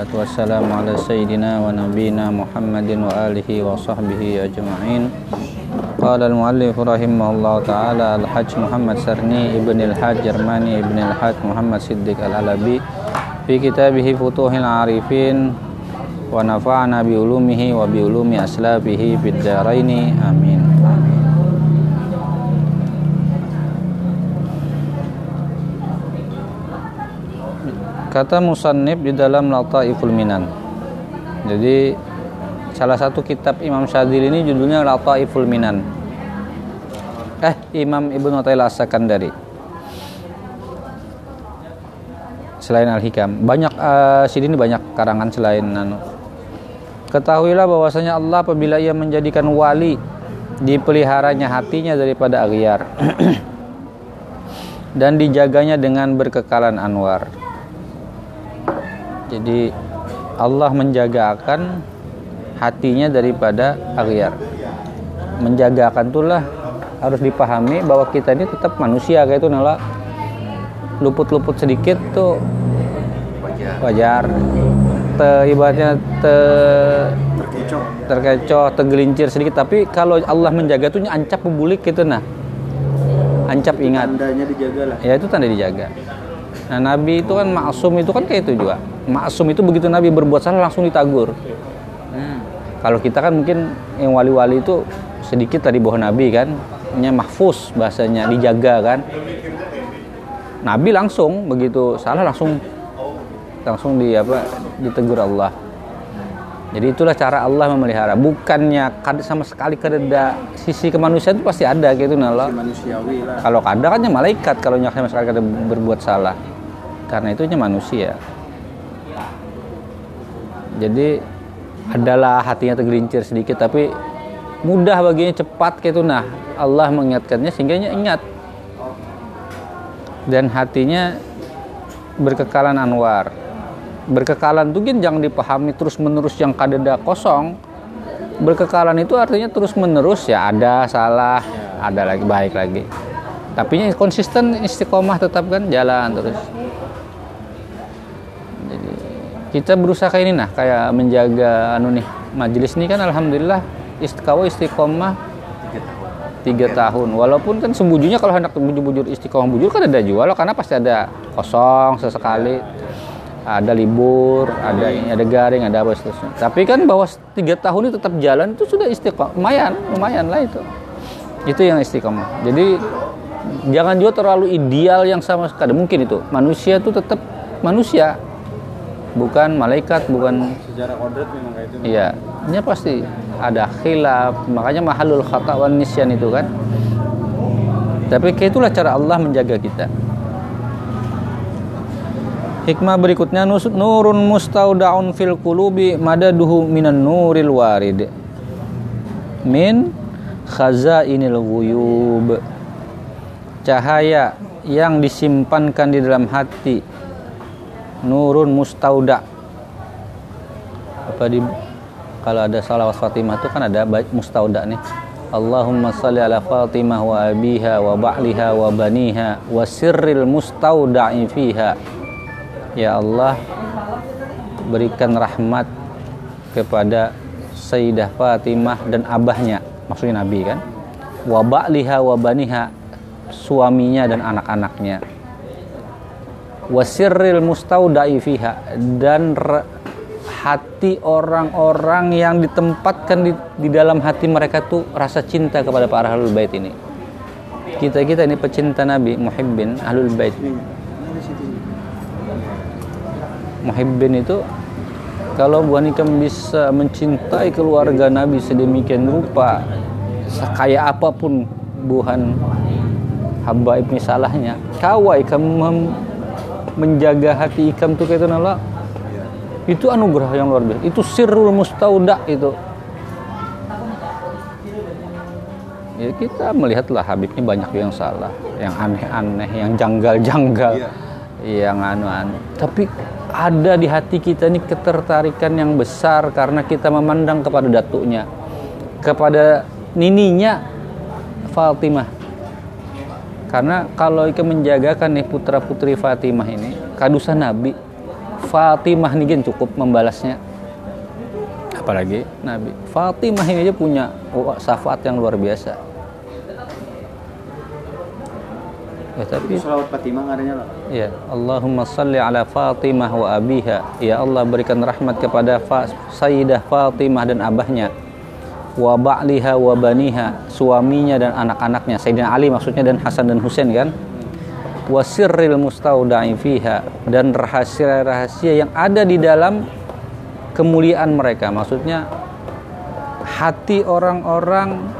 wassalatu wassalamu ala sayyidina wa nabiyina Muhammadin wa alihi wa sahbihi ajma'in. Qala al-muallif rahimahullah ta'ala al-hajj Muhammad Sarni ibn al-hajj Jermani ibn al-hajj Muhammad Siddiq al-Alabi Fi Futuhil Arifin Wa bi ulumihi wa bi ulumi aslabihi bid daraini amin. Kata Musannib di dalam Lataiful Minan. Jadi salah satu kitab Imam Syadili ini judulnya Lataiful Minan. Eh, Imam Ibnu Athaillah As-Sakandari. Selain Al-Hikam, banyak uh, sini banyak karangan selain anu. Ketahuilah bahwasanya Allah apabila ia menjadikan wali dipeliharanya hatinya daripada aghyar dan dijaganya dengan berkekalan anwar jadi Allah menjaga akan hatinya daripada aghyar. Menjaga akan itulah harus dipahami bahwa kita ini tetap manusia kayak itu nala luput-luput sedikit tuh wajar. Te, ibaratnya te, terkecoh. terkecoh tegelincir sedikit. Tapi kalau Allah menjaga tuh ancap bubulik gitu nah. Ancap ingat. Tandanya dijaga lah. Ya itu tanda dijaga nah Nabi itu kan maksum itu kan kayak itu juga maksum itu begitu Nabi berbuat salah langsung ditagur. Hmm. Kalau kita kan mungkin yang wali-wali itu sedikit tadi bawah Nabi kan, nya mahfuz bahasanya dijaga kan. Nabi langsung begitu salah langsung langsung di apa ditegur Allah. Jadi itulah cara Allah memelihara. Bukannya sama sekali kada sisi kemanusiaan itu pasti ada gitu nala. Kalau kada kan malaikat kalau sama sekali kada berbuat salah. Karena itu manusia. Jadi adalah hatinya tergelincir sedikit tapi mudah baginya cepat gitu nah Allah mengingatkannya sehingga ingat. Dan hatinya berkekalan anwar. Berkekalan itu jangan dipahami terus menerus yang kadeda kosong. Berkekalan itu artinya terus menerus ya ada salah ada lagi baik lagi. Tapi konsisten istiqomah tetap kan jalan terus kita berusaha kayak ini nah kayak menjaga anu nih majelis ini kan alhamdulillah istiqomah istiqomah tiga tahun. walaupun kan sembunyinya kalau hendak bujur-bujur istiqomah bujur kan ada jual karena pasti ada kosong sesekali. Ada libur ada ini ada garing ada apa seterusnya. Tapi kan bahwa tiga tahun ini tetap jalan itu sudah istiqomah lumayan lumayan lah itu. Itu yang istiqomah. Jadi jangan juga terlalu ideal yang sama sekali. Mungkin itu. Manusia itu tetap manusia bukan malaikat bukan sejarah kodrat memang kayak itu iya. Ini pasti ada khilaf makanya mahalul khata wan nisyan itu kan. Tapi itulah cara Allah menjaga kita. Hikmah berikutnya nurun mustaudaun fil qulubi madaduhu minan nuril warid. Min khazainil ghuyub. Cahaya yang disimpankan di dalam hati nurun mustauda. Apa di kalau ada salawat Fatimah itu kan ada mustauda nih. Allahumma salli ala Fatimah wa abiha wa ba'liha wa baniha wa sirril mustauda'i fiha. Ya Allah berikan rahmat kepada Sayyidah Fatimah dan abahnya maksudnya Nabi kan. Wa ba'liha wa baniha suaminya dan anak-anaknya wasirril mustaudai fiha dan hati orang-orang yang ditempatkan di, di dalam hati mereka tuh rasa cinta kepada para ahlul bait ini. Kita kita ini pecinta Nabi, muhibbin ahlul bait. Muhibbin itu kalau bukan ikan bisa mencintai keluarga Nabi sedemikian rupa, sekaya apa pun buhan hamba ibni salahnya, kawai kamu menjaga hati ikan tuh kayak itu nala. Itu anugerah yang luar biasa. Itu sirrul mustauda itu. Ya kita melihatlah Habib ini banyak yang salah yang aneh-aneh yang janggal-janggal iya. yang anu-anu. Tapi ada di hati kita ini ketertarikan yang besar karena kita memandang kepada datuknya kepada nininya Fatimah karena kalau Ika menjagakan nih putra putri Fatimah ini kadusan Nabi Fatimah nih gen cukup membalasnya apalagi Nabi Fatimah ini aja punya syafaat yang luar biasa ya tapi selawat Fatimah adanya lah. Ya, Allahumma salli ala Fatimah wa abiha. Ya Allah berikan rahmat kepada Fa Sayyidah Fatimah dan abahnya. Wa ba'liha wa baniha, suaminya dan anak-anaknya. Sayyidina Ali maksudnya dan Hasan dan Husain kan? Wa sirril mustauda'i fiha dan rahasia-rahasia yang ada di dalam kemuliaan mereka. Maksudnya hati orang-orang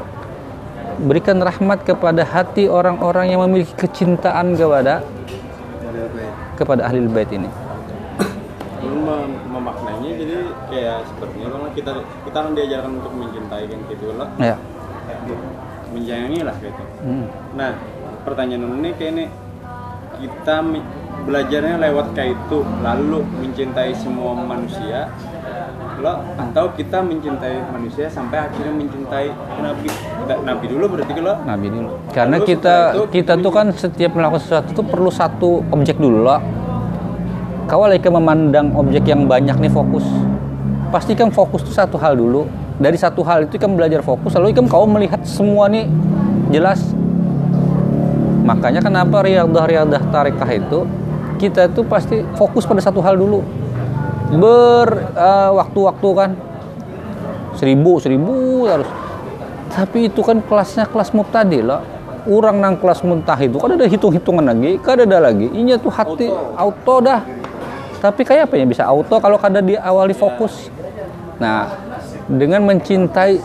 berikan rahmat kepada hati orang-orang yang memiliki kecintaan kepada kepada ahli bait ini. Kayak sepertinya bang kita kita kan diajarkan untuk mencintai kan gitu lah, Ya. menyayangi lah gitu. Hmm. Nah pertanyaan ini kayak ini kita belajarnya lewat kayak itu lalu mencintai semua manusia lo atau kita mencintai manusia sampai akhirnya mencintai nabi nabi dulu berarti kalau Nabi dulu. Karena Lalu kita itu kita tuh kan setiap melakukan sesuatu tuh perlu satu objek dulu loh. Kau lagi memandang objek yang banyak nih fokus. Pastikan fokus tuh satu hal dulu. Dari satu hal itu kan belajar fokus. Lalu kan kau melihat semua nih jelas. Makanya kenapa riadah riadah tarikah itu kita tuh pasti fokus pada satu hal dulu. Berwaktu-waktu kan seribu seribu harus tapi itu kan kelasnya kelas mubtadi loh orang nang kelas muntah itu kan ada hitung-hitungan lagi kan ada lagi ini tuh hati auto, dah tapi kayak apa ya bisa auto kalau kada diawali fokus nah dengan mencintai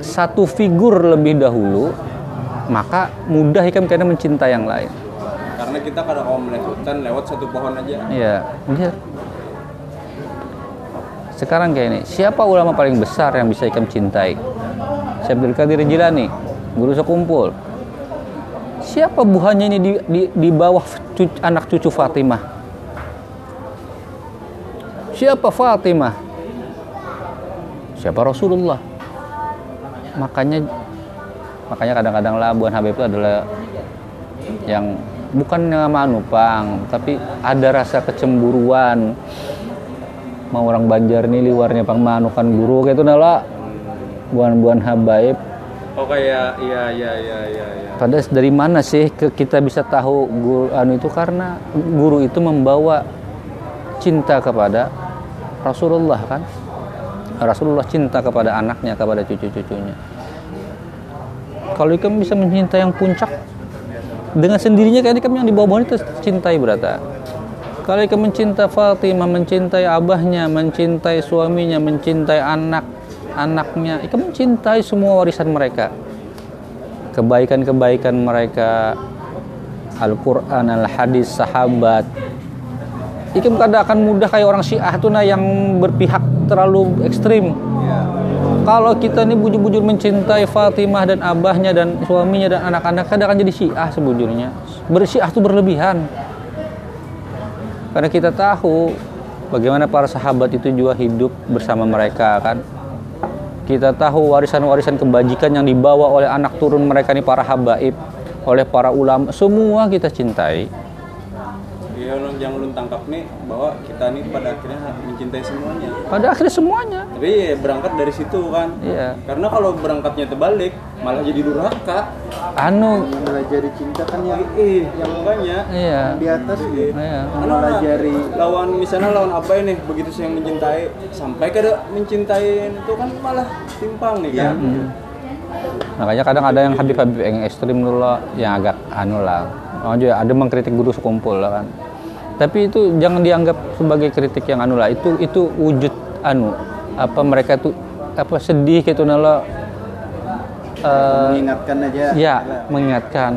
satu figur lebih dahulu maka mudah ikan karena mencintai yang lain karena kita kadang kalau melihat hutan lewat satu pohon aja Iya, iya. Sekarang kayak ini, siapa ulama paling besar yang bisa ikam cintai? Syekh Abdul Qadir Jilani, guru sekumpul. Siapa buahnya ini di, di, di bawah cu- anak cucu Fatimah? Siapa Fatimah? Siapa? Rasulullah? Makanya makanya kadang-kadang Labuan Habib itu adalah yang bukan nama nupang tapi ada rasa kecemburuan. Mau orang Banjar nih liwarnya pang manukan guru kayak itu nala buan-buan habaib oh kayak iya iya iya iya iya. Pada dari mana sih ke kita bisa tahu guru anu itu? Karena guru itu membawa cinta kepada Rasulullah kan Rasulullah cinta kepada anaknya kepada cucu-cucunya. Kalau ikan bisa mencintai yang puncak dengan sendirinya kayak ikan yang di bawah-bawah itu cintai berata kalau ikan mencintai Fatimah mencintai abahnya mencintai suaminya mencintai anak anaknya ikan mencintai semua warisan mereka. Kebaikan-kebaikan mereka Al-Quran, Al-Hadis, sahabat. Ikem kada akan mudah kayak orang Syiah tuh nah yang berpihak terlalu ekstrim. Kalau kita ini bujur-bujur mencintai Fatimah dan abahnya dan suaminya dan anak-anak kada akan jadi Syiah sebujurnya. Bersyiah itu berlebihan. Karena kita tahu bagaimana para sahabat itu juga hidup bersama mereka kan. Kita tahu warisan-warisan kebajikan yang dibawa oleh anak turun mereka ini para habaib, oleh para ulama, semua kita cintai. Iya, lu yang lu tangkap nih bahwa kita nih pada akhirnya mencintai semuanya. Pada akhirnya semuanya. Tapi ya berangkat dari situ kan. Iya. Karena kalau berangkatnya terbalik, malah jadi durhaka. Anu, Melajari cinta kan yang Eh, yang makanya iya. di atas gitu. Iya. Karena Melajari lawan misalnya lawan apa nih begitu saya mencintai sampai kada mencintai itu kan malah timpang nih kan. Makanya kadang ada yang Habib-Habib yang ekstrim dulu lah, yang agak anu lah. Oh, juga ada mengkritik guru sekumpul lah kan. Tapi itu jangan dianggap sebagai kritik yang anu lah. Itu itu wujud anu apa mereka tuh apa sedih gitu nala eh, mengingatkan aja. ya mengingatkan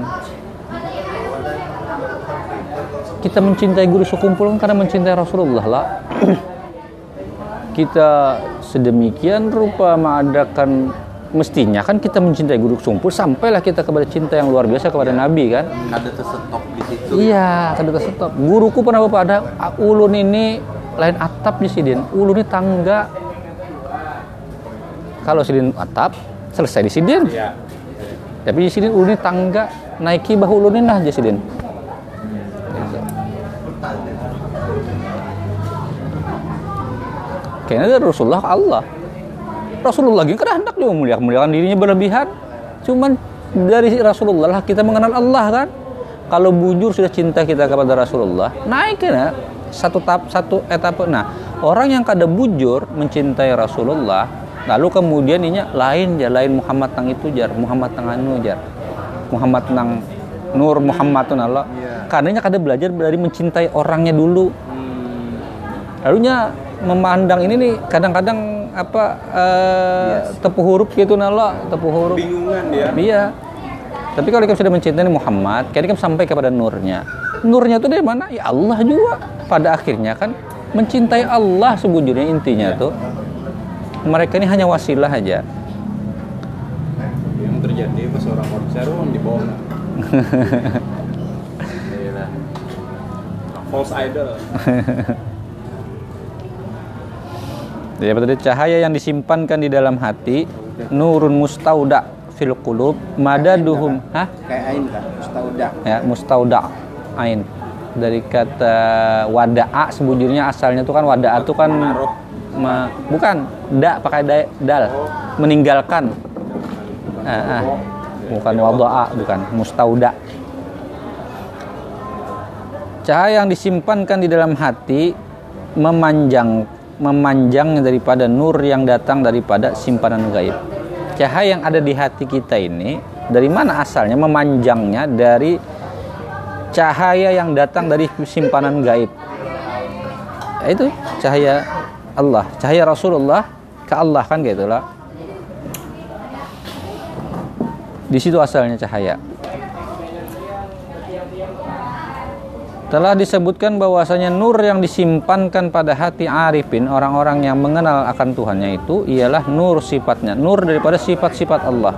kita mencintai guru sekumpul kan karena mencintai Rasulullah lah kita sedemikian rupa mengadakan mestinya kan kita mencintai guru sekumpul sampailah kita kepada cinta yang luar biasa kepada Nabi kan Ada tersetop di situ. iya kada stop guruku pernah bapak ada "Ah, ulun ini lain atap di sidin ulun ini tangga kalau sidin atap selesai di sidin Ya. tapi di sini ulun ini tangga naiki bahu ulun ini nah aja sidin. Kayaknya dari Rasulullah Allah. Rasulullah lagi kan hendak juga mulia muliakan dirinya berlebihan. Cuman dari Rasulullah lah kita mengenal Allah kan. Kalau bujur sudah cinta kita kepada Rasulullah, naik ya satu tap satu etapa. Nah, orang yang kada bujur mencintai Rasulullah, lalu kemudian ini lain ya lain Muhammad tang itu jar, Muhammad tang anu jar. Muhammad nang Nur Muhammadun Allah. Iya. Karenanya kada belajar dari mencintai orangnya dulu. Hmm. Lalunya memandang ini nih kadang-kadang apa eh, tepuh huruf gitu nala, tepuh huruf. Bingungan dia. Iya. Tapi kalau kita sudah mencintai Muhammad, kita kan sampai kepada nurnya. Nurnya itu dari mana? Ya Allah juga. Pada akhirnya kan mencintai Allah sebujurnya intinya tuh. Mereka ini hanya wasilah aja. Yang terjadi pas orang orang di bawah. Iya. False idol. Ya tadi cahaya yang disimpankan di dalam hati, nurun mustauda fil qulub, madaduhum, hah? Kayak ain kan, mustauda. Ya, mustauda ain. Dari kata wada'a sebujurnya asalnya itu kan wada'a itu kan ma- bukan da pakai da- dal meninggalkan Ah, ah. bukan wada'a bukan mustauda cahaya yang disimpankan di dalam hati memanjang memanjang daripada nur yang datang daripada simpanan gaib. Cahaya yang ada di hati kita ini dari mana asalnya memanjangnya dari cahaya yang datang dari simpanan gaib. Ya itu cahaya Allah cahaya Rasulullah ke Allah kan gitu lah. Di situ asalnya cahaya telah disebutkan bahwasanya nur yang disimpankan pada hati arifin orang-orang yang mengenal akan Tuhannya itu ialah nur sifatnya nur daripada sifat-sifat Allah.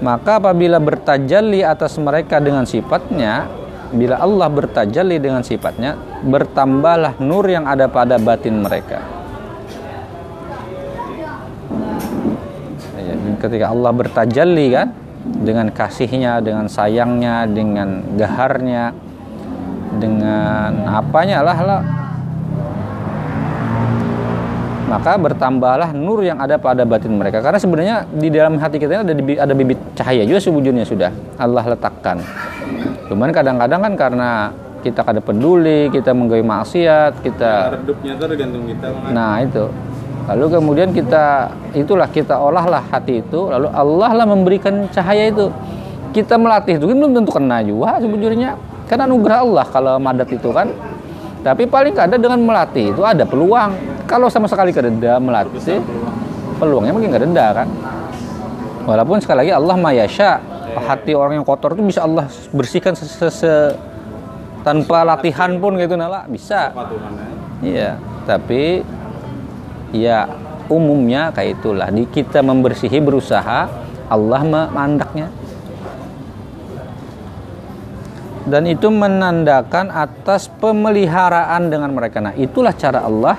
Maka apabila bertajalli atas mereka dengan sifatnya bila Allah bertajalli dengan sifatnya bertambahlah nur yang ada pada batin mereka. Ya, ketika Allah bertajalli kan dengan kasihnya, dengan sayangnya, dengan gaharnya, dengan apanya lah lah maka bertambahlah nur yang ada pada batin mereka karena sebenarnya di dalam hati kita ini ada ada bibit cahaya juga sebujurnya sudah Allah letakkan cuman kadang-kadang kan karena kita kada peduli kita menggawe maksiat kita Redupnya tuh tergantung kita. Nah itu. Lalu kemudian kita itulah kita olahlah hati itu, lalu Allah lah memberikan cahaya itu. Kita melatih itu kan belum tentu kena juga sebujurnya. Karena anugerah Allah kalau madat itu kan. Tapi paling kada dengan melatih itu ada peluang. Kalau sama sekali kada ada melatih, peluangnya mungkin kada ada kan. Walaupun sekali lagi Allah mayasya hati orang yang kotor itu bisa Allah bersihkan se- se- se- tanpa latihan pun gitu nala bisa. Iya, tapi ya umumnya kayak itulah. Di kita membersihi berusaha, Allah memandaknya. Dan itu menandakan atas pemeliharaan dengan mereka. Nah, itulah cara Allah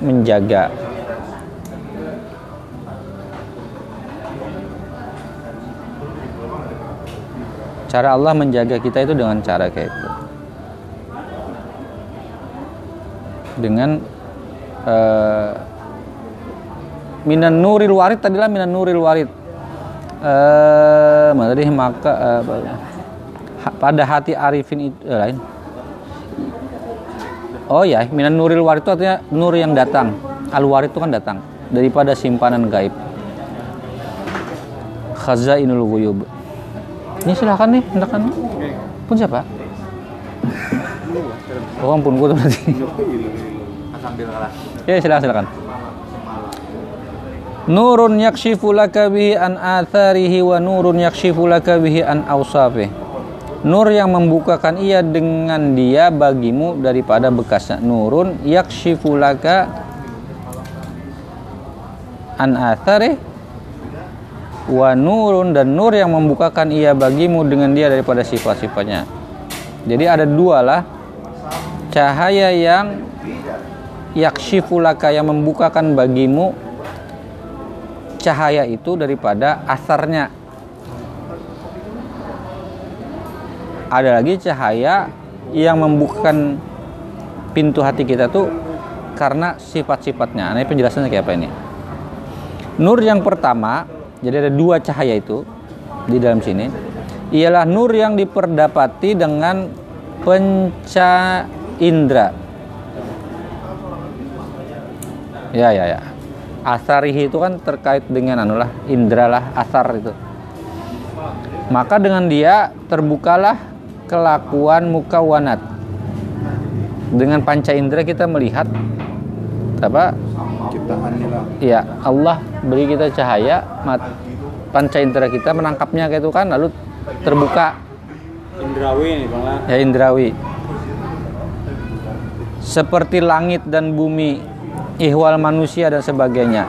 menjaga. Cara Allah menjaga kita itu dengan cara kayak itu. dengan eh, minan nuril warid tadilah minan nuril warid. Eh mana tadi? Maka ha- pada hati arifin itu eh, lain. Oh ya minan nuril warid itu artinya nur yang datang. Al warid itu kan datang daripada simpanan gaib. Khazainul ghuyub. Ini silakan nih silakan pun siapa? Oh ampun gue tuh berarti. Sambil kalah. Ya silakan silakan. Nurun yakshifu laka bihi an atharihi wa nurun yakshifu laka bihi an awsafih. Nur yang membukakan ia dengan dia bagimu daripada bekasnya. Nurun yakshifu laka an atharih wa nurun dan nur yang membukakan ia bagimu dengan dia daripada sifat-sifatnya. Jadi ada dua lah cahaya yang yakshifulaka yang membukakan bagimu cahaya itu daripada asarnya ada lagi cahaya yang membukakan pintu hati kita tuh karena sifat-sifatnya. Nah, ini penjelasannya kayak apa ini? Nur yang pertama, jadi ada dua cahaya itu di dalam sini. Ialah nur yang diperdapati dengan penca indra. Ya, ya, ya. Asarihi itu kan terkait dengan anulah indra lah, asar itu. Maka dengan dia terbukalah kelakuan muka wanat. Dengan panca indera kita melihat apa? Ya, Allah beri kita cahaya, mat, panca indera kita menangkapnya gitu kan, lalu terbuka Indrawi nih bang lah ya indrawi. Seperti langit dan bumi, ihwal manusia dan sebagainya.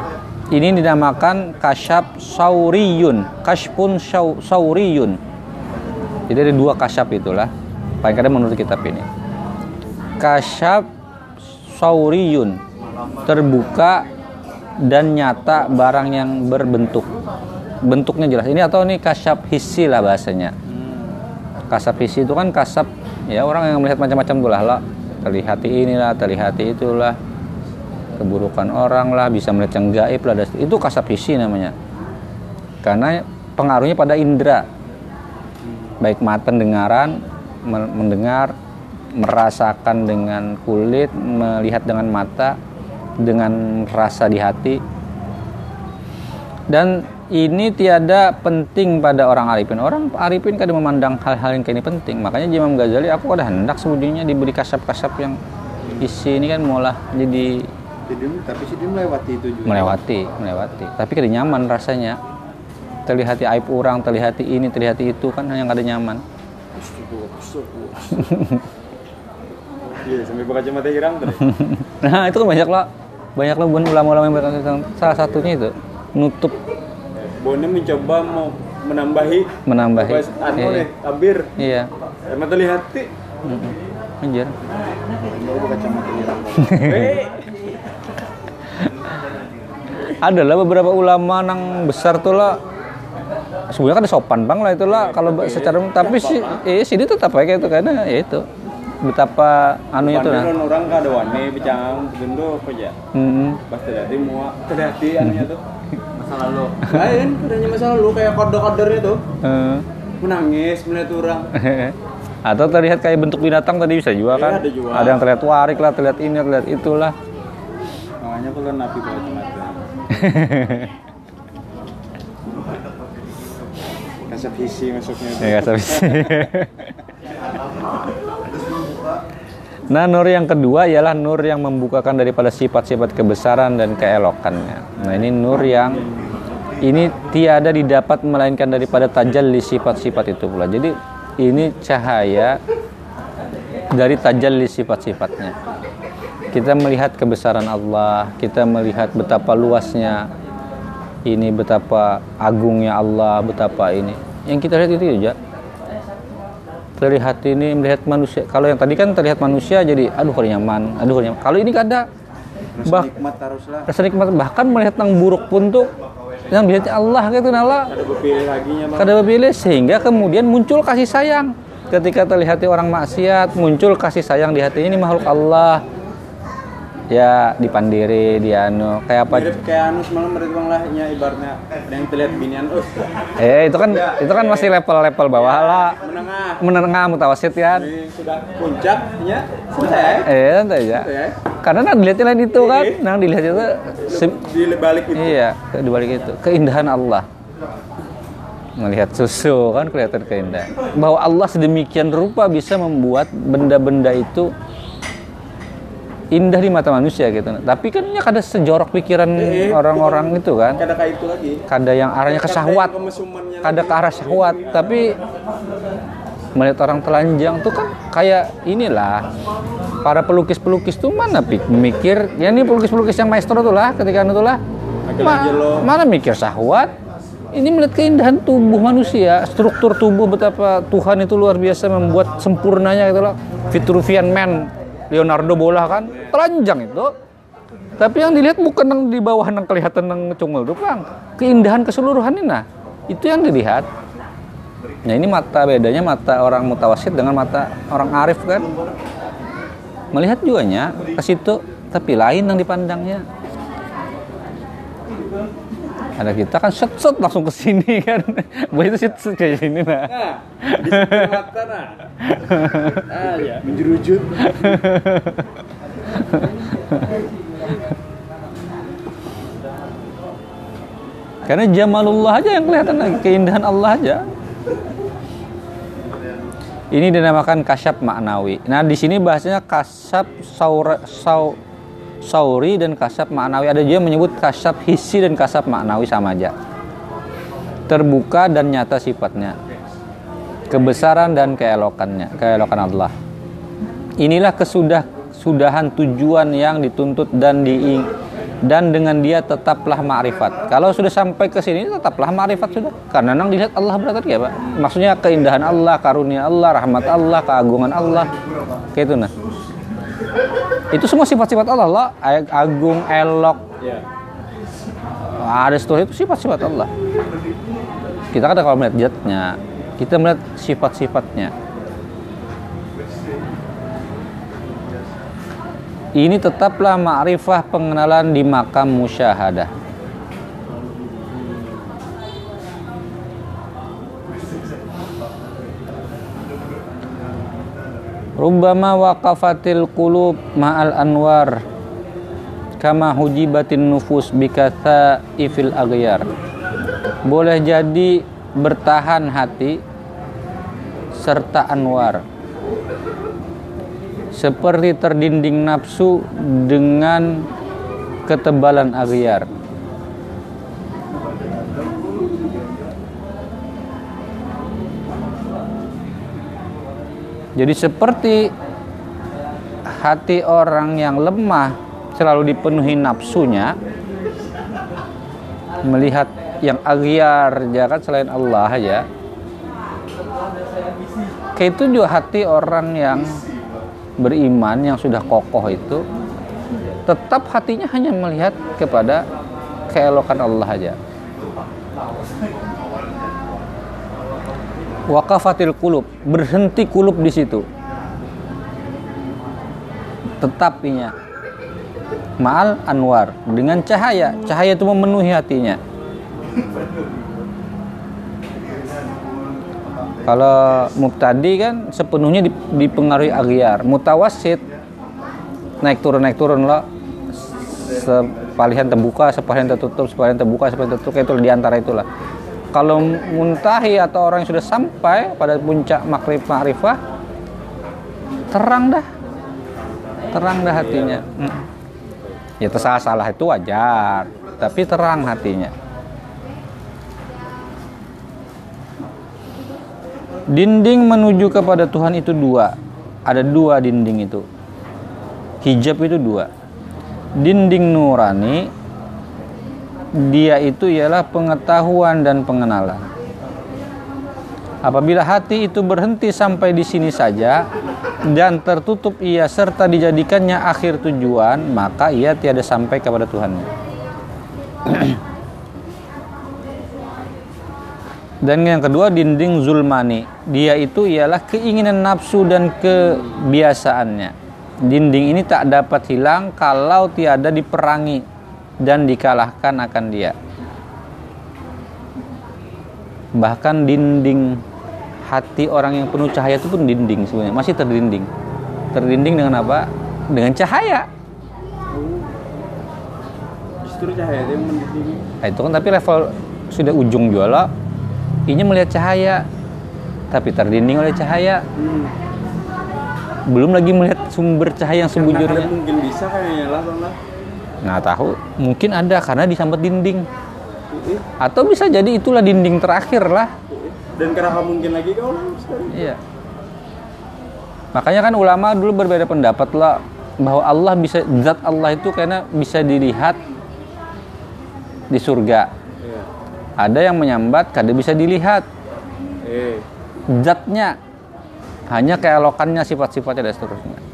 Ini dinamakan kasyaf sauriyun, syau- sauriyun. Jadi ada dua kasyaf itulah. Paling kadang menurut kitab ini. Kasyaf sauriyun, terbuka dan nyata barang yang berbentuk. Bentuknya jelas. Ini atau ini kasyaf hissi lah bahasanya. Kasap hissi itu kan kasap ya orang yang melihat macam-macam tuh lah, lah. Inilah, terlihat itulah. Keburukan orang lah, bisa melihat yang gaib lah. Itu kasap hissi namanya. Karena pengaruhnya pada indera. Baik mata dengaran, men- mendengar, merasakan dengan kulit, melihat dengan mata, dengan rasa di hati. Dan ini tiada penting pada orang arifin. Orang arifin kadang memandang hal-hal yang kayak ini penting. Makanya Imam Ghazali aku ada hendak sebetulnya diberi kasap-kasap yang isi ini kan malah jadi Tapi sih dia melewati itu juga. melewati, melewati. Tapi kada nyaman rasanya. Terlihat aib orang, terlihat ini, terlihat itu kan yang kada nyaman. iya sampai kacamata tuh Nah itu kan banyak lah, banyak lah bukan ulama-ulama yang berkata salah satunya itu nutup Bone mencoba mau menambahi menambahi. Anu Iya. nih tabir Iya. emang terlihat ti. Anjir. Kacamata. eh Ada lah beberapa ulama nang besar tuh lah. Sebenarnya kan ada sopan bang lah itulah kalau secara tapi sih eh sih dia tetap aja itu karena ya itu betapa anunya tuh nah. Orang kada wani bicang gendo apa ya Mm-mm. pas terjadi mua terjadi anunya tuh masa lalu lain kadanya masa lalu kayak kode-kodenya tuh Eh. menangis melihat orang Atau terlihat kayak bentuk binatang tadi bisa juga Iya, kan? ada juga. Ada yang terlihat warik lah, terlihat ini, terlihat itulah. makanya kalau nabi pakai hisi masuknya ya habis. Nah, nur yang kedua ialah nur yang membukakan daripada sifat-sifat kebesaran dan keelokannya. Nah, ini nur yang ini tiada didapat melainkan daripada tajalli sifat-sifat itu pula. Jadi ini cahaya dari tajalli sifat-sifatnya. Kita melihat kebesaran Allah, kita melihat betapa luasnya ini betapa agungnya Allah, betapa ini. Yang kita lihat itu ya, terlihat ini melihat manusia. Kalau yang tadi kan terlihat manusia jadi aduh nyaman, aduh nyaman. Kalau ini kada Rasa bah, nikmat haruslah. rasa nikmat bahkan melihat yang buruk pun tuh yang dilihat Allah gitu nala ada berpilih kada pilih sehingga kemudian muncul kasih sayang ketika terlihat orang maksiat muncul kasih sayang di hatinya ini makhluk Allah ya dipandiri dia anu kayak apa? Mirip kayak anu semalam berarti bang lah nya ibaratnya ada yang terlihat binian uh eh itu kan itu kan masih level-level bawah lah. Menengah. Menengah mutawasit ya. Ini sudah puncaknya selesai. Eh santai aja selesai. Karena nah dilihatnya lain itu kan? Nah dilihat itu di balik itu. Iya di balik itu. Keindahan Allah. Melihat susu kan? Kelihatan keindahan. Bahwa Allah sedemikian rupa bisa membuat benda-benda itu indah di mata manusia gitu. Tapi kan ya kada sejorok pikiran Eh, orang-orang itu kan. Kada kayak itu lagi. Kada yang arahnya ke syahwat. kada ke arah syahwat. Tapi melihat orang telanjang tuh kan kayak inilah para pelukis-pelukis tuh mana pik mikir ya ini pelukis-pelukis yang maestro tuh lah ketika itu lah. Ma- mana mikir syahwat? Ini melihat keindahan tubuh manusia struktur tubuh betapa Tuhan itu luar biasa membuat sempurnanya gitu loh. Vitruvian Man Leonardo bola kan? Telanjang itu. Tapi yang dilihat bukan yang di bawah yang kelihatan yang cungul bang keindahan keseluruhan ini nah. Itu yang dilihat. Nah ini mata bedanya mata orang mutawasid dengan mata orang arif kan? Melihat juanya ke situ tapi lain yang dipandangnya ada kita kan set set langsung ke sini kan Boy itu set set kayak sini nah Nah, di sebelah mata nah. Ah ya. Menjerujut. karena jamalullah aja yang kelihatan lagi keindahan Allah aja ini dinamakan kasyaf maknawi nah di sini bahasanya kasyaf saura, sau, sauri dan kasyaf maknawi ada juga menyebut kasyaf hisi dan kasyaf maknawi sama aja terbuka dan nyata sifatnya kebesaran dan keelokannya keelokan Allah inilah kesudah sudahan tujuan yang dituntut dan diing dan dengan dia tetaplah ma'rifat. Kalau sudah sampai ke sini tetaplah ma'rifat sudah. Karena nang dilihat Allah berarti ya, Pak. Maksudnya keindahan Allah, karunia Allah, rahmat Allah, keagungan Allah. Kayak itu nah. Itu semua sifat-sifat Allah, Allah agung, elok. Ya. Ada setelah itu sifat-sifat Allah. Kita kan kalau melihat zatnya, kita melihat sifat-sifatnya. Ini tetaplah ma'rifah pengenalan di makam musyahadah. Rubbama waqafatil qulub ma'al anwar kama hujibatin nufus bikatha ifil aghyar. Boleh jadi bertahan hati serta anwar seperti terdinding nafsu dengan ketebalan aghyar. Jadi seperti hati orang yang lemah selalu dipenuhi nafsunya melihat yang aghyar jangan selain Allah ya. Kayak itu juga hati orang yang beriman yang sudah kokoh itu tetap hatinya hanya melihat kepada keelokan Allah aja. Waqafatil kulub, berhenti kulub di situ. Tetapinya Ma'al anwar dengan cahaya, cahaya itu memenuhi hatinya. Kalau mubtadi kan sepenuhnya dipengaruhi aghyar. Mutawasid naik turun naik turun loh. Sepalihan terbuka, sepalihan tertutup, sepalihan terbuka, sepalihan tertutup itu di antara itulah. Kalau muntahi atau orang yang sudah sampai pada puncak makrif ma'rifah terang dah. Terang dah hatinya. Ya tersalah salah itu wajar, tapi terang hatinya. Dinding menuju kepada Tuhan itu dua. Ada dua dinding itu. Hijab itu dua. Dinding nurani dia itu ialah pengetahuan dan pengenalan. Apabila hati itu berhenti sampai di sini saja dan tertutup ia serta dijadikannya akhir tujuan, maka ia tiada sampai kepada Tuhan. Dan yang kedua dinding zulmani. Dia itu ialah keinginan nafsu dan kebiasaannya. Dinding ini tak dapat hilang kalau tiada diperangi dan dikalahkan akan dia. Bahkan dinding hati orang yang penuh cahaya itu pun dinding sebenarnya, masih terdinding. Terdinding dengan apa? Dengan cahaya. Justru cahaya itu yang mendidih. Nah, itu kan tapi level sudah ujung jualan ini melihat cahaya tapi terdinding oleh cahaya Hmm. belum lagi melihat sumber cahaya yang sebujurnya mungkin bisa kayaknya lah lah. Nggak tahu mungkin ada karena disambat dinding. Atau bisa jadi itulah dinding terakhir lah. Dan kenapa mungkin lagi kau iya. Makanya kan ulama dulu berbeda pendapat lah bahwa Allah bisa zat Allah itu karena bisa dilihat di surga. Iya. ada yang menyambat kada bisa dilihat. Eh, zatnya hanya keelokannya sifat-sifatnya dan seterusnya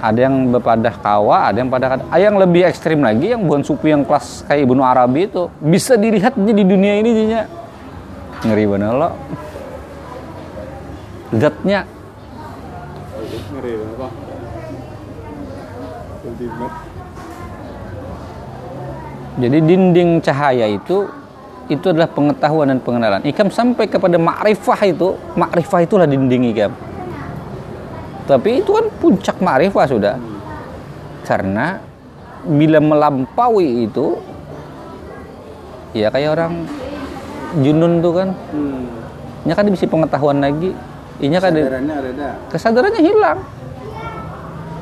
ada yang berpadah kawa ada yang pada ada yang lebih ekstrim lagi yang bukan suku yang kelas kayak Ibnu Arabi itu bisa dilihat di dunia ini jadinya ngeri bener lo zatnya ngeri banget Jadi dinding cahaya itu itu adalah pengetahuan dan pengenalan. Ikam sampai kepada makrifah itu, makrifah itulah dinding ikam. Tapi itu kan puncak makrifah sudah. Karena bila melampaui itu ya kayak orang junun tuh kan, hmm. nya kan bisa pengetahuan lagi. Inya kan Kesadarannya ada kesadarannya hilang.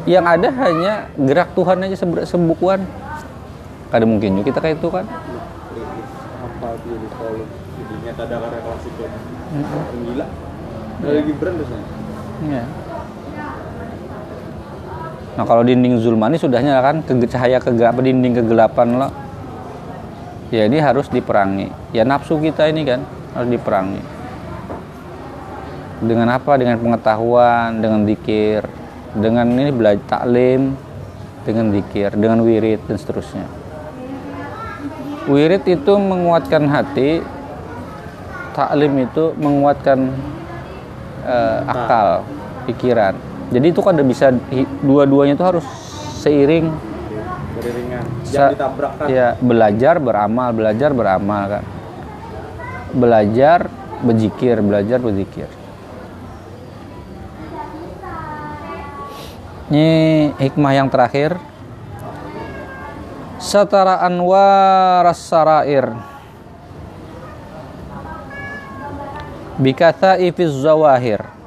Yang ada hanya gerak Tuhan aja sebukuan. Kada mungkin juga kita kayak itu kan. apa jadinya klasik gila dari Gibran biasanya Iya. Nah kalau dinding zulmani sudahnya kan ke cahaya kegelapan dinding kegelapan lo. Ya ini harus diperangi. Ya nafsu kita ini kan harus diperangi. Dengan apa? Dengan pengetahuan, dengan dikir, dengan ini belajar taklim, dengan dikir, dengan wirid dan seterusnya. Wirid itu menguatkan hati, taklim itu menguatkan eh, akal, pikiran. Jadi itu kan ada bisa dua-duanya itu harus seiring dari ringan Sa- jangan ditabrak kan ya belajar beramal, belajar beramal kan. Belajar berzikir, belajar berzikir. Ini hikmah yang terakhir. Satara anwar sarair. Bikatha'i fi zawahir.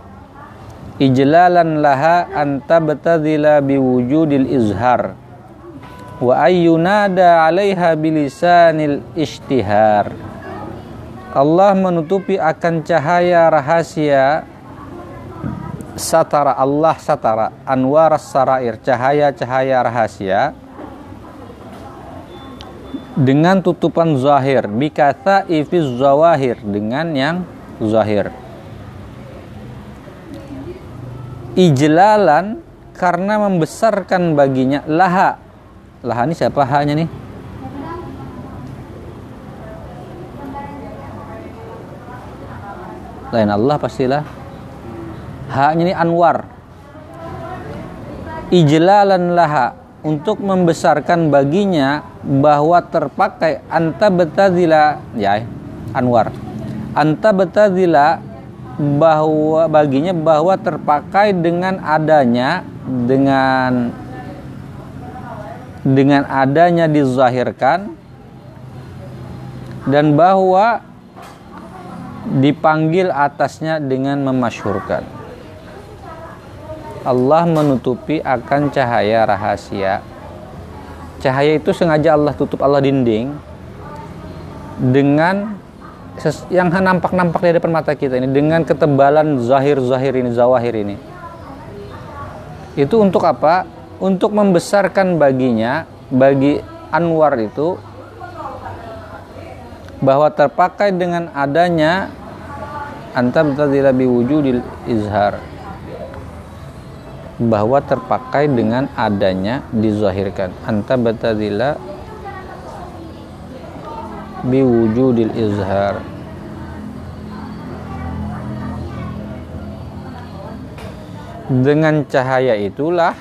Ijlalan laha an tabtadila biwujudil izhar. Wa ayyunada 'alaiha bilisanil ishtihar. Allah menutupi akan cahaya rahasia satara Allah satara anwar sarair cahaya-cahaya rahasia dengan tutupan zahir bikatha ifiz zawahir dengan yang zahir ijlalan karena membesarkan baginya laha. Laha ini siapa? Hanya nih? Lain Allah pastilah. Haknya ini anwar. Ijlalan laha untuk membesarkan baginya bahwa terpakai anta betadila ya anwar. Anta betadila bahwa baginya bahwa terpakai dengan adanya dengan dengan adanya dizahirkan dan bahwa dipanggil atasnya dengan memasyhurkan. Allah menutupi akan cahaya rahasia. Cahaya itu sengaja Allah tutup Allah dinding dengan yang nampak-nampak di depan mata kita ini dengan ketebalan zahir-zahir ini, zawahir ini. Itu untuk apa? Untuk membesarkan baginya, bagi Anwar itu bahwa terpakai dengan adanya antam tadila biwujudil izhar bahwa terpakai dengan adanya dizahirkan anta batadila biwujudil izhar. Dengan cahaya itulah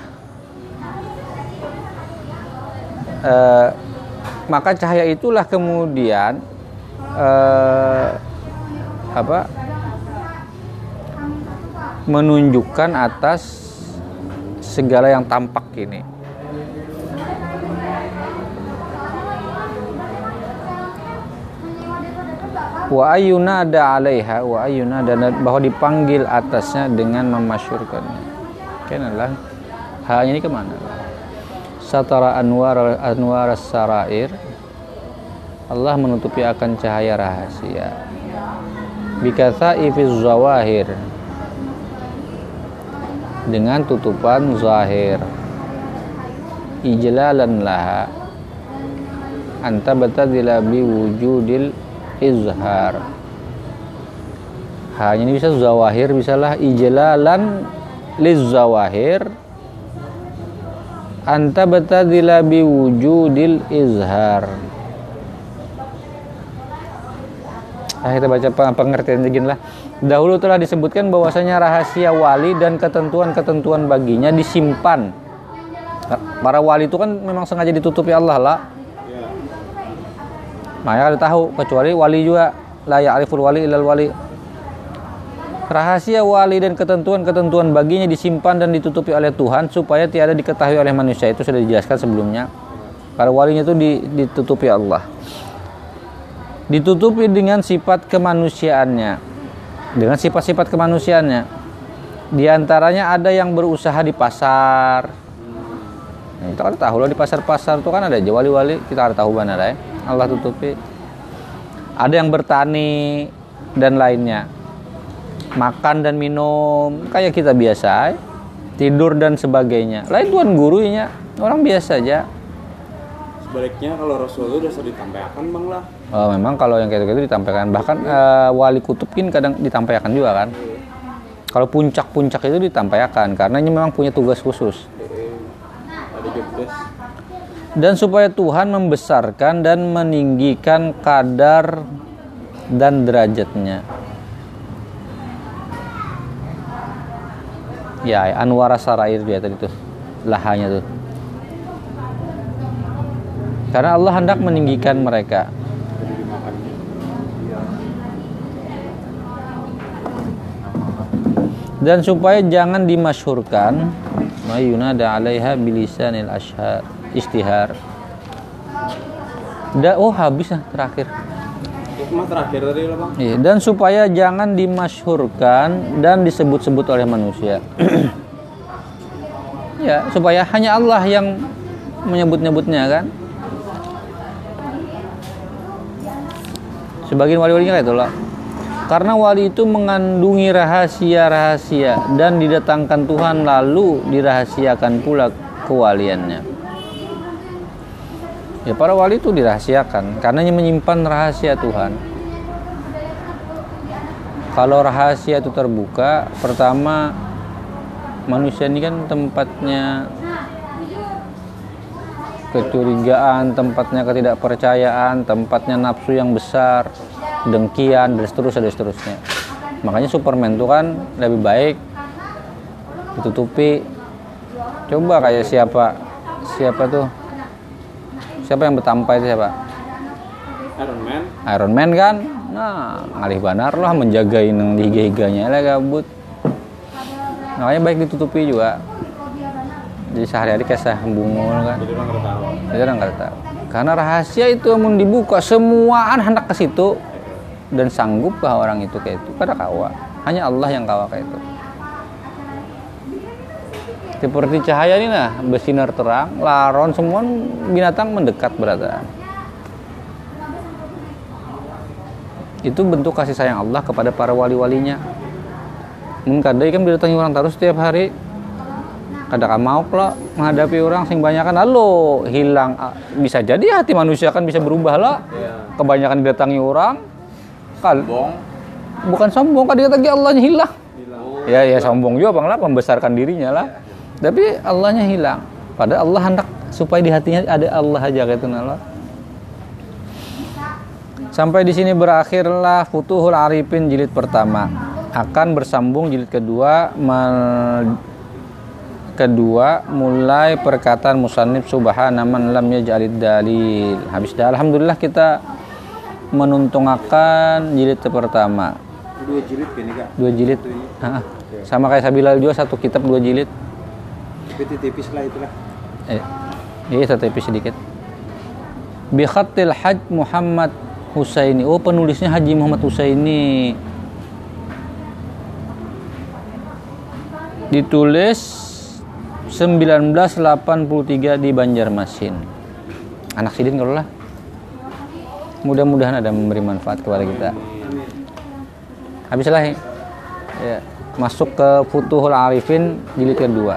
eh, maka cahaya itulah kemudian eh, apa menunjukkan atas segala yang tampak ini wa ada alaiha wa ayyuna dan bahwa dipanggil atasnya dengan memasyurkannya. Kenalah halnya ini ke mana satara anwar anwar sarair Allah menutupi akan cahaya rahasia. Bikatha ifiz zawahir. Dengan tutupan zahir. Ijlalan laha. Anta batadila biwujudil izhar hanya ini bisa zawahir bisalah ijlalan liz zawahir anta batadila biwujudil izhar Nah, kita baca peng- pengertian begini lah. Dahulu telah disebutkan bahwasanya rahasia wali dan ketentuan-ketentuan baginya disimpan. para wali itu kan memang sengaja ditutupi Allah lah ya makanya ada tahu kecuali wali juga la ya'riful wali ilal wali. Rahasia wali dan ketentuan-ketentuan baginya disimpan dan ditutupi oleh Tuhan supaya tiada diketahui oleh manusia. Itu sudah dijelaskan sebelumnya. Para walinya itu di- ditutupi Allah. Ditutupi dengan sifat kemanusiaannya. Dengan sifat-sifat kemanusiaannya. Di antaranya ada yang berusaha di pasar. Nah, kita kan tahu loh di pasar-pasar. Itu kan ada aja wali-wali. Kita ada tahu ada ya Allah tutupi. Ada yang bertani dan lainnya. Makan dan minum kayak kita biasa eh. tidur dan sebagainya. Lain tuan gurunya. Orang biasa aja. Sebaliknya kalau Rasul itu udah sering ditampilkan bang lah. Oh, memang kalau yang kayak gitu ditampilkan. Bahkan eh, wali kutub kan kadang ditampilkan juga kan. Kalau puncak-puncak itu ditampilkan karena ini memang punya tugas khusus. Ada job desk dan supaya Tuhan membesarkan dan meninggikan kadar dan derajatnya. Ya, Anwara Sarair dia tadi tuh, lahanya tuh. Karena Allah hendak meninggikan mereka. Dan supaya jangan dimasyhurkan mayunada 'alaiha bilisanil ashar istihar. Da, oh habis lah terakhir. terakhir tadi bang Iya, dan supaya jangan dimasyhurkan dan disebut-sebut oleh manusia. ya, supaya hanya Allah yang menyebut-nyebutnya kan. Sebagian wali-walinya kayak itu loh. Karena wali itu mengandungi rahasia-rahasia dan didatangkan Tuhan lalu dirahasiakan pula kewaliannya. Ya para wali itu dirahasiakan karena menyimpan rahasia Tuhan. Kalau rahasia itu terbuka, pertama manusia ini kan tempatnya kecurigaan, tempatnya ketidakpercayaan, tempatnya nafsu yang besar, dengkian dan seterusnya dan seterusnya. Makanya Superman itu kan lebih baik ditutupi. Coba kayak siapa? Siapa tuh? Siapa yang bertampai itu siapa? Iron Man. Iron Man kan? Nah ngalih banar lah menjaga yang di higa-higanya lah gabut. Makanya baik ditutupi juga. Jadi sehari-hari kayak sambungul kan. Jadi orang nggak tahu. Jadi orang nggak tahu. Karena rahasia itu mau dibuka semuaan hendak ke situ. Dan sanggupkah orang itu kayak itu? Pada kawa. Hanya Allah yang kawa kayak itu seperti cahaya ini nah bersinar terang laron semua binatang mendekat berada itu bentuk kasih sayang Allah kepada para wali-walinya. Mun kadai kan didatangi orang terus setiap hari. Kadang mau lo menghadapi orang sing banyak kan lalu hilang. Ah, bisa jadi hati manusia kan bisa berubah lah kebanyakan didatangi orang bong bukan sombong kan didatangi Allahnya hilang. Ya ya sombong juga bang lah membesarkan dirinya lah tapi Allahnya hilang. Padahal Allah hendak supaya di hatinya ada Allah aja gitu nala sampai di sini berakhirlah Futuhul Arifin jilid pertama. Akan bersambung jilid kedua kedua mulai perkataan musannif subhana man lam yaj'alid dalil. Habis dah alhamdulillah kita menuntungakan jilid pertama. Dua jilid gini kak. Dua jilid. Ah, sama kayak Sabilal juga satu kitab dua jilid tapi tipis lah itulah. Eh, iya satu tipis sedikit. Bi khatil haj Muhammad Husaini. Oh penulisnya Haji Muhammad Husaini. Ditulis 1983 di Banjarmasin. Anak sidin kalau lah. Mudah-mudahan ada memberi manfaat kepada kita. Habislah ya masuk ke Futuhul Arifin jilid kedua